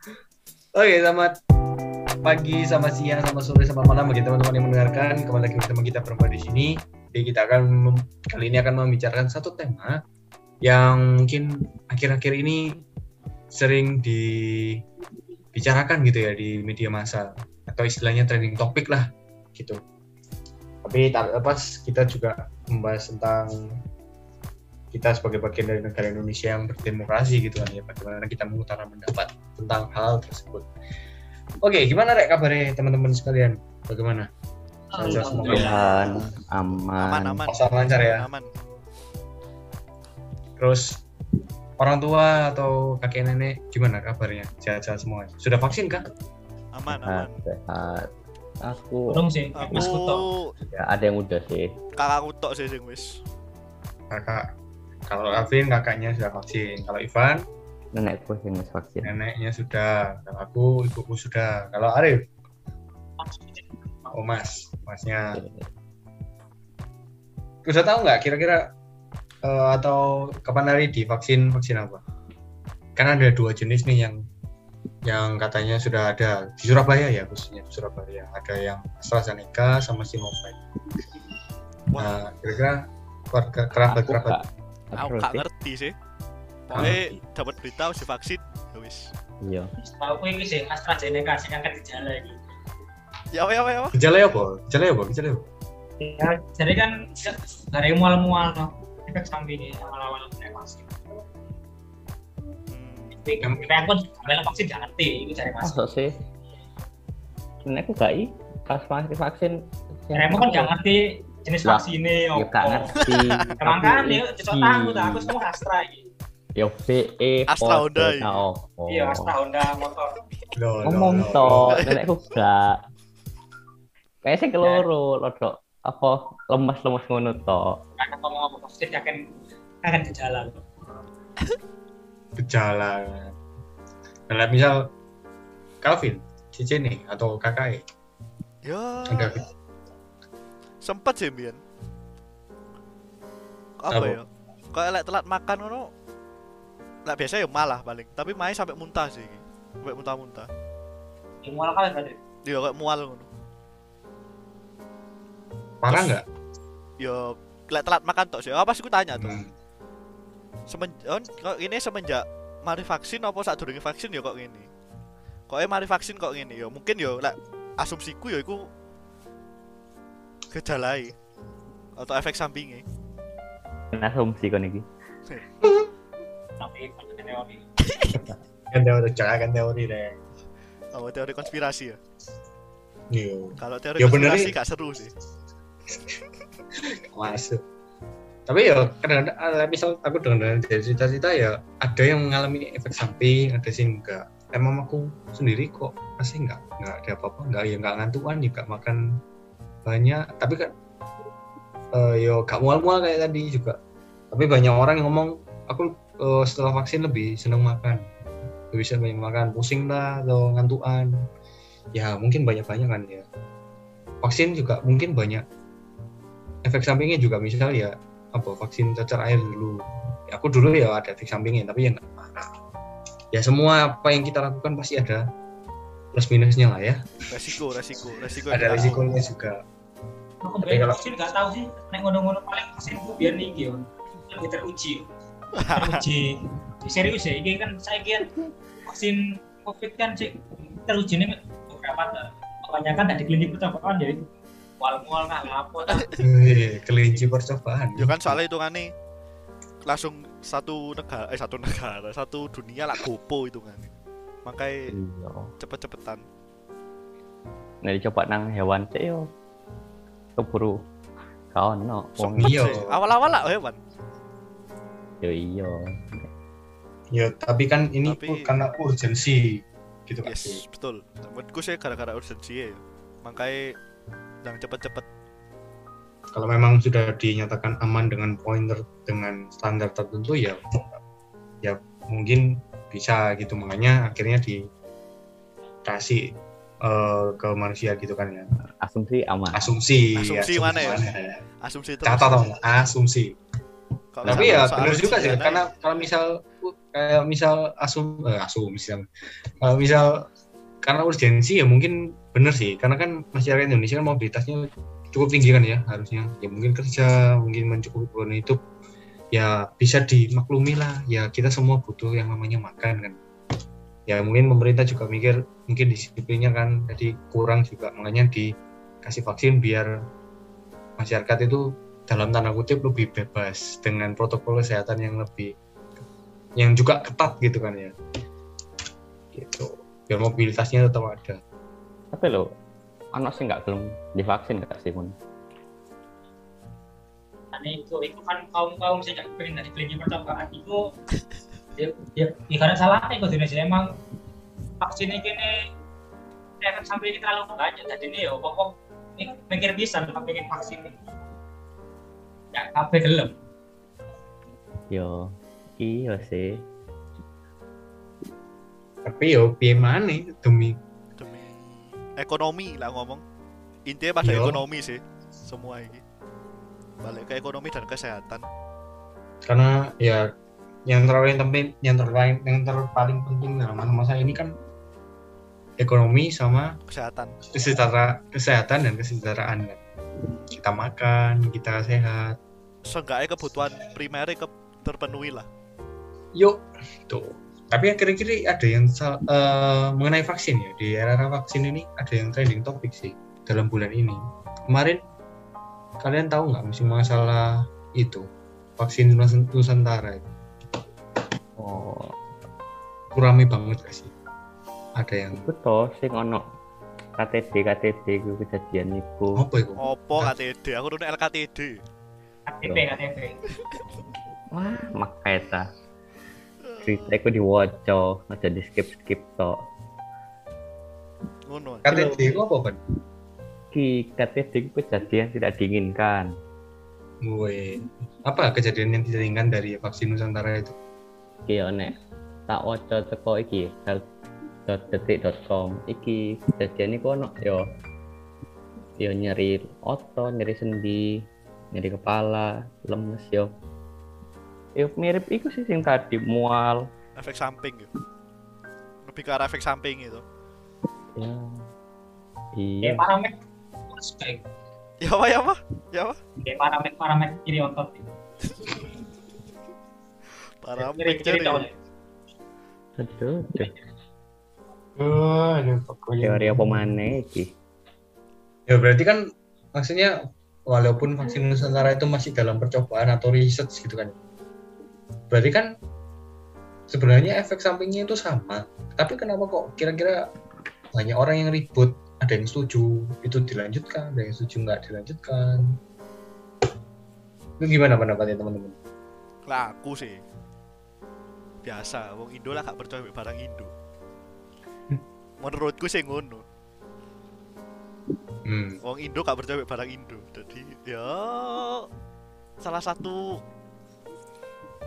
Oke, selamat pagi, selamat siang, selamat sore, selamat malam bagi teman-teman yang mendengarkan. Kembali lagi bersama kita perempuan di sini. Jadi kita akan kali ini akan membicarakan satu tema yang mungkin akhir-akhir ini sering dibicarakan gitu ya di media massa atau istilahnya trending topik lah gitu. Tapi tak lepas kita juga membahas tentang kita sebagai bagian dari negara Indonesia yang berdemokrasi gitu kan ya bagaimana kita mengutarakan pendapat tentang hal tersebut. Oke, gimana rek kabarnya teman-teman sekalian? Bagaimana? Sehat-sehat semua. Tuhan aman aman Pasar lancar ya. aman Terus orang tua atau kakek nenek gimana kabarnya? Sehat-sehat semua. Sudah vaksin kah? aman sehat aman sehat aku Kurang sih, Mas Kuto. aku ya ada yang udah sih kakakku tok sih sing wis Kakak. Kalau Alvin kakaknya sudah vaksin. Kalau Ivan nenekku yang wis vaksin neneknya sudah. Kalau aku ibuku sudah. Kalau Arif, oh Mas, Masnya. Sudah tahu nggak kira-kira eh, atau kapan hari divaksin vaksin apa? Kan ada dua jenis nih yang yang katanya sudah ada di Surabaya ya khususnya di Surabaya ada yang AstraZeneca sama Sinovac. Nah, kira-kira keluarga kerabat kerabat aku gak sih ngerti sih pokoknya dapat berita harus divaksin ya wis iya Tahu aku ini sih AstraZeneca sih angkat gejala ini. ya apa ya apa ya apa gejala apa? Gejala apa? Gejala apa? Ya, jadi kan dari mual-mual no. Efek sampingnya awal-awal kena vaksin. Hmm, Tapi tapi aku ambil vaksin gak ngerti, itu cari mas. masuk sih nenekku gak i pas masih vaksin Remo kan gak ngerti jenis vaksinnya. ya apa. gak ngerti Emang kan Tapi ya cocok iki. tak aku semua Astra ini. ya BE Astra Honda iki. oh Iya Astra Honda motor. Ngomong to loh. nenekku gak kayak sih keloro lodok apa lemas-lemas ngono to Karena ngomong apa vaksin akan akan gejala. gejala. Nah, misal Calvin, Cici nih atau kakak ya ada sempet sih Bian apa, Apa? ya kayak lek telat makan ngono lek biasa ya malah paling tapi main sampai muntah sih iki. sampai muntah-muntah Yang mual kali tadi. dia kayak mual ngono parah nggak? ya lek telat makan tok sih apa sih aku tanya tuh Hmm. semenjak kok ini semenjak mari vaksin apa saat durunge vaksin ya kok gini kok eh mari vaksin kok gini ya mungkin ya lek asumsiku ya iku gejalai atau efek sampingnya asumsi kan iki Tapi teori. Kan teori, jangan kan teori deh. oh, teori konspirasi ya Iya, kalau teori Ya konspirasi sih. gak seru sih masuk. Tapi ya kadang-kadang eh, misal aku dengar dari cerita-cerita ya ada yang mengalami efek samping, ada sih enggak. Emang aku sendiri kok masih enggak enggak ada apa-apa, enggak ya enggak ngantuan juga makan banyak. Tapi kan eh yo gak mual-mual kayak tadi juga. Tapi banyak orang yang ngomong aku eh, setelah vaksin lebih seneng makan. Lebih seneng makan, pusing lah atau ngantuan. Ya mungkin banyak-banyak kan ya. Vaksin juga mungkin banyak efek sampingnya juga misal ya apa vaksin cacar air dulu ya, aku dulu ya ada efek sampingnya tapi ya ya semua apa yang kita lakukan pasti ada plus minusnya lah ya resiko resiko resiko ada yang risikonya juga Aku Tapi biar kalau- vaksin gak tahu sih. Nek ngono-ngono paling vaksin itu biar tinggi on. Lebih teruji. Teruji. Serius ya, ini kan saya kan vaksin COVID kan sih teruji nih beberapa kebanyakan dari klinik percobaan ya mual-mual nah lapo tak Wih, kelinci percobaan ya kan soalnya itu kan nih langsung satu negara eh satu negara satu dunia lah gopo itu kan makanya iya cepet-cepetan Nah, dicoba nang hewan sih yo. Keburu kawan no. Wong iya. sih. awal-awal lah hewan yo iya. ya tapi kan ini Tapi- karena urgensi gitu kan yes betul menurutku sih gara-gara urgensi ya makanya yang cepet-cepet kalau memang sudah dinyatakan aman dengan pointer dengan standar tertentu ya ya mungkin bisa gitu. Makanya akhirnya dikasih eh, ke manusia gitu kan ya. Asumsi aman. asumsi Asumsi mana ya? ya? Asumsi itu catat dong asumsi. Kalau tapi ya benar juga sih aja. karena kalau misal uh, kayak misal asum eh, asum misal Eh, misal karena urgensi ya mungkin bener sih. Karena kan masyarakat Indonesia kan mobilitasnya cukup tinggi kan ya harusnya. Ya mungkin kerja mungkin mencukupi kebutuhan hidup ya bisa dimaklumi lah. Ya kita semua butuh yang namanya makan kan. Ya mungkin pemerintah juga mikir mungkin disiplinnya kan jadi kurang juga. Makanya dikasih vaksin biar masyarakat itu dalam tanda kutip lebih bebas dengan protokol kesehatan yang lebih yang juga ketat gitu kan ya. Gitu. Biar mobilitasnya tetap ada. Tapi lo, anak sih nggak belum divaksin nggak sih pun? Karena itu, itu kan kaum kaum saya nggak pengen dari klinik percobaan. Itu ya, ya, ya karena salahnya kok Indonesia emang vaksin ini kini efek sampai ini terlalu banyak jadi ini ya pokok ini mikir bisa tapi pengen vaksin ini. Ya kafe gelem Yo, iya sih. tapi yo piye maneh? Demi demi ekonomi lah ngomong. Intinya pada ekonomi sih semua ini balik ke ekonomi dan kesehatan. Karena ya yang terpaling penting yang terpaling yang terpaling penting dalam masa ini kan ekonomi sama kesehatan. kesejahtera kesehatan dan kesejahteraan kan. Kita makan kita sehat. Seenggaknya kebutuhan primernya ke terpenuhi lah yuk tuh. Tapi akhir-akhir ada yang eh, mengenai vaksin ya? Di era vaksin ini ada yang trending topik sih dalam bulan ini. Kemarin kalian tahu nggak musim masalah itu? Vaksin Nus- Nusantara itu? Oh, kurami banget gak sih? Ada yang toh sing ono KTD KTD ku kejadian iku. apa itu opo KTD aku udah LKTD KTP KTP Wah, makanya ta. Cerita iku diwaca, aja di skip skip tok. ngono. KTD itu apa Ki KTD ku kejadian tidak diinginkan. gue apa kejadian yang tidak diinginkan dari vaksin Nusantara itu yo nek tak waca teko iki health.detik.com iki kejadian iku ono yo yo nyeri otot, nyeri sendi, nyeri kepala, lemes yo. Yo mirip iku sih sing tadi mual. efek samping gitu lebih ke arah efek samping itu Ya. ya Iya. paramek kayak ya apa ya apa? Ya apa? Ya paramek paramek kiri otot. Itu para kiri kiri. Aduh, aduh. aduh pokoknya. Teori apa maneh iki? ya berarti kan maksudnya walaupun vaksin Nusantara itu masih dalam percobaan atau research gitu kan. Berarti kan sebenarnya efek sampingnya itu sama. Tapi kenapa kok kira-kira banyak orang yang ribut ada yang setuju itu dilanjutkan. Ada yang setuju nggak dilanjutkan. Itu gimana pendapatnya teman-teman? Laku sih. Biasa wong Indo lah gak percaya barang Indo. Menurutku sih ngono. Hmm. wong Indo gak percaya barang Indo. Jadi ya salah satu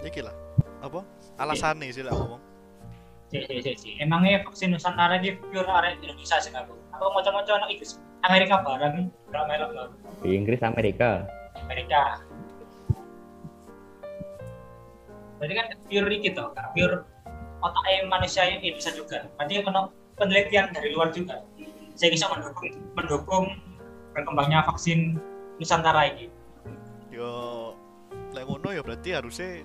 iki lah. Apa? Alasannya sih lah ngomong. Si si si si emangnya vaksin Nusantara ini pure area Indonesia sih aku aku mau coba coba itu sih. Amerika barang berapa melok Di Inggris Amerika. Amerika. Berarti kan pure gitu kan pure otak manusia ini bisa juga. Berarti kena penelitian dari luar juga. Saya bisa mendukung mendukung berkembangnya vaksin Nusantara ini. Yo lek ngono ya berarti harusnya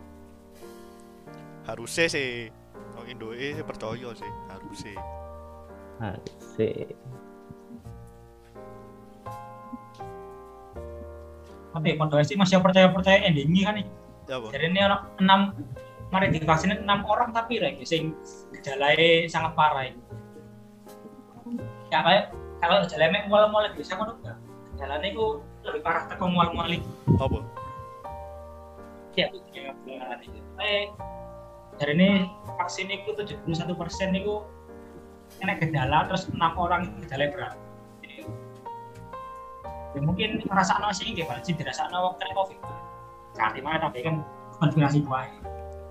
harusnya sih wong Indo eh percaya sih harusnya Asik. tapi sih masih percaya percaya endingnya kan nih. Ya jadi ini orang enam mari divaksin enam orang tapi lagi sing gejalanya sangat parah ini. Ya kayak kalau gejalanya mual-mual bisa kan enggak? Gejalanya itu lebih parah teko mual-mual itu apa? Ya ya beneran itu eh ini vaksin itu 71 persen itu kena gejala terus enam orang gejala berat Jadi, ya mungkin ngerasa sih gimana sih dirasa waktu kena covid saat di mana tapi kan konspirasi gua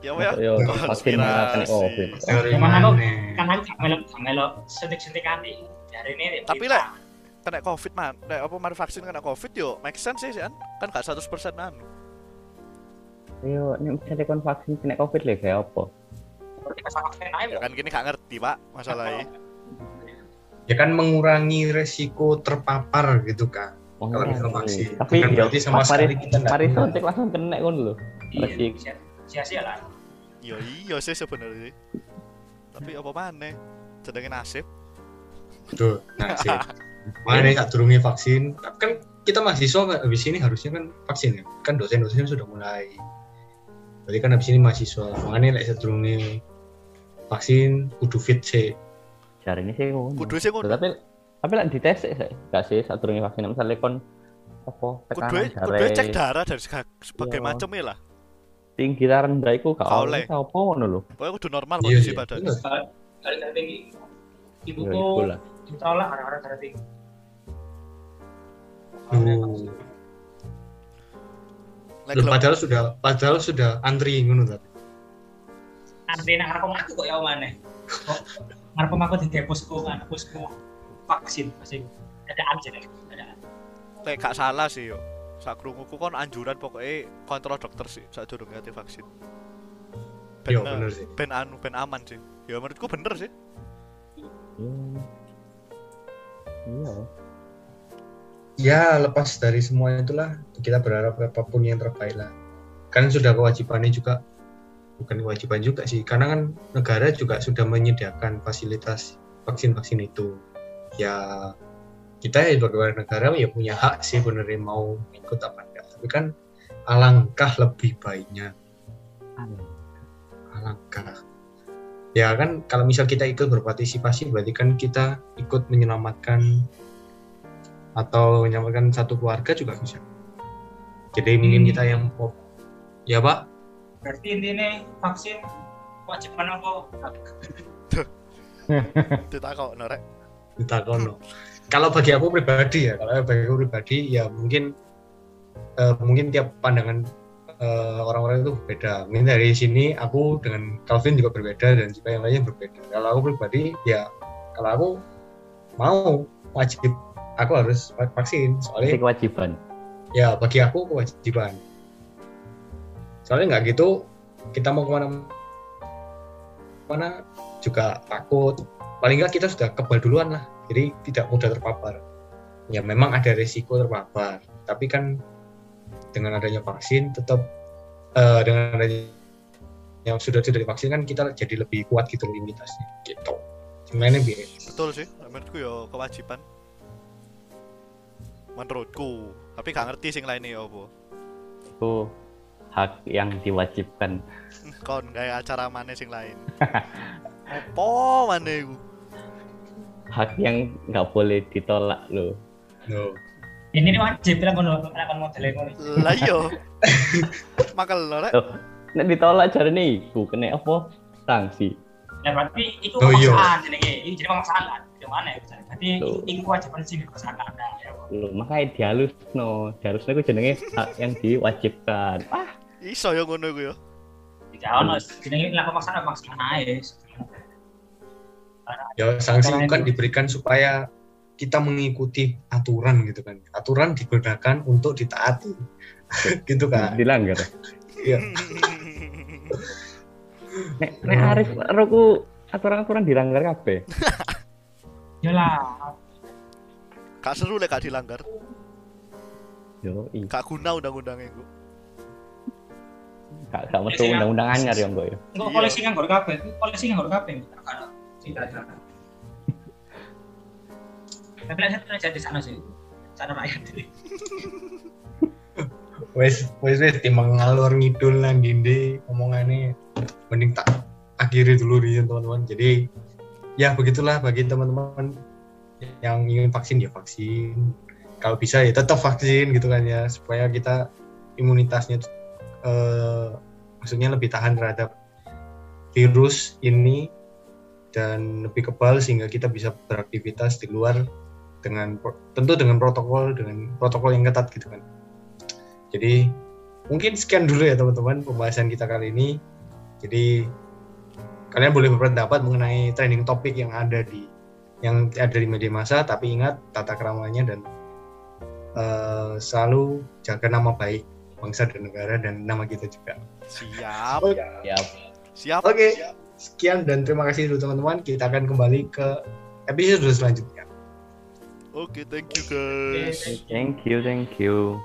ya ya Yo, vaksin malah kena Konspirasi. COVID. Cuman aku mana? kan aku gak melok gak melok sentik-sentik anti dari ini Tapi lah, kena covid man nek apa mari vaksin kena covid yo make sense sih kan kan gak 100% anu Yo, nek misalnya kon vaksin kena COVID lho kayak apa? Ya kan gini gak ngerti, Pak, masalahnya. ya kan mengurangi resiko terpapar gitu kan Oh, kalau vaksin Tapi ya, berarti sama sekali kita nggak mari kena. suntik langsung kena kan lho. iya Resik. sia- sia-sia lah Iya iya sih sebenarnya. Tapi apa mana? Sedangin nasib. Betul. Nah, sih. Makanya saat durungnya vaksin, kan kita mahasiswa habis ini harusnya kan vaksin ya. Kan dosen-dosen sudah mulai. Berarti kan habis ini mahasiswa. Makanya lek saat durungnya vaksin kudu fit sih. Jari ini sih ngono. Kudu sih ngono. Tapi tapi lek dites sih, sih. gak sih saat durunge vaksin misalnya kon apa Kudu tekanan kudu cek jare darah dari sebagai Iya. macam ya lah. tinggi ta rendah iku gak oleh apa ngono lho. Pokoknya kudu normal Iya kondisi sih. badan. darah tinggi ibuku iku lah. ditolak orang-orang darah tinggi gelem- padahal sudah padahal sudah antri ngono tapi. Nak ngarep aku kok ya mana ngarep aku di posko kan posko vaksin masih ada aja deh ada lek gak salah sih yo. Sak krunguku kon anjuran pokoknya kontrol dokter sih saat durung ngerti vaksin. Ben, bener sih. ben anu ben aman sih. Ya menurutku bener sih. Iya. Iya. Ya lepas dari semua itulah kita berharap apa pun yang terbaik lah. Kan sudah kewajibannya juga bukan kewajiban juga sih karena kan negara juga sudah menyediakan fasilitas vaksin-vaksin itu. Ya kita ya sebagai warga negara ya punya hak sih benerin mau ikut apa enggak. Tapi kan alangkah lebih baiknya alangkah ya kan kalau misal kita ikut berpartisipasi berarti kan kita ikut menyelamatkan atau menyelamatkan satu keluarga juga bisa jadi mungkin Hmm. kita yang ya pak berarti intinya vaksin kewajiban apa? Ditakok norek. ditakono kalau bagi aku pribadi ya kalau bagi aku pribadi ya mungkin eh, mungkin tiap pandangan eh, orang-orang itu berbeda mungkin dari sini aku dengan Calvin juga berbeda dan juga yang lainnya berbeda. Kalau aku pribadi ya kalau aku mau wajib aku harus vaksin. Soalnya kewajiban. ya bagi aku kewajiban soalnya nggak gitu kita mau ke mana mana juga takut paling nggak kita sudah kebal duluan lah jadi tidak mudah terpapar ya memang ada resiko terpapar tapi kan dengan adanya vaksin tetap eh, dengan adanya yang sudah sudah divaksin kan kita jadi lebih kuat gitu imunitasnya gitu gimana bi Betul sih. Menurutku ya kewajiban. Menurutku. Tapi gak ngerti sing lainnya ya apa. Itu hak yang diwajibkan. Kon kayak acara mana sing lain. Apa mana iku? Hak yang nggak boleh ditolak loh. no. ini nih wajib bilang kono akan modelnya kono Lah iya. Makal norek. Loh, nek ditolak jarene iku kena apa? Sanksi. ya berarti itu Oh, iya. pemaksaan jadi ini jadi pemaksaan kan di mana ya berarti itu kewajiban sih pemaksaan nah, ya Loh, makanya dihalusno. Dihalusno iku jenenge hak yang diwajibkan. Ah, Iso ya ngono iku ya. tidak ono jadi lah pemaksaan pemaksaan aja ya sanksi Karena itu kan diberikan supaya kita mengikuti aturan gitu kan aturan digunakan untuk ditaati gitu kan dilanggar. Iya. Nek nek Arif roku aturan-aturan dilanggar kabeh. Yalah, Gak seru lek gak dilanggar. Yo, i. Gak guna undang-undangnya iku. Gak gak metu undang-undang anyar ya engko ya. Enggak Iya. polisi nganggur kabeh, polisi nganggur kabeh. Tidak ada. Tapi lah saya jadi sana sih. Sana rakyat. wes wes wes timbang ngalor ngidul nang dindi omongannya mending tak akhiri dulu nih teman-teman jadi ya begitulah bagi teman-teman yang ingin vaksin ya vaksin kalau bisa ya tetap vaksin gitu kan ya supaya kita imunitasnya eh, maksudnya lebih tahan terhadap virus ini dan lebih kebal sehingga kita bisa beraktivitas di luar dengan tentu dengan protokol dengan protokol yang ketat gitu kan jadi mungkin sekian dulu ya teman-teman pembahasan kita kali ini. Jadi kalian boleh berpendapat mengenai trending topik yang ada di yang ada di media massa, tapi ingat tata keramanya dan eh, selalu jaga nama baik bangsa dan negara dan nama kita juga. Siap. Siap. Siap. Oke, sekian dan terima kasih dulu teman-teman kita akan kembali ke episode selanjutnya Oke, thank you guys. Thank you, thank you.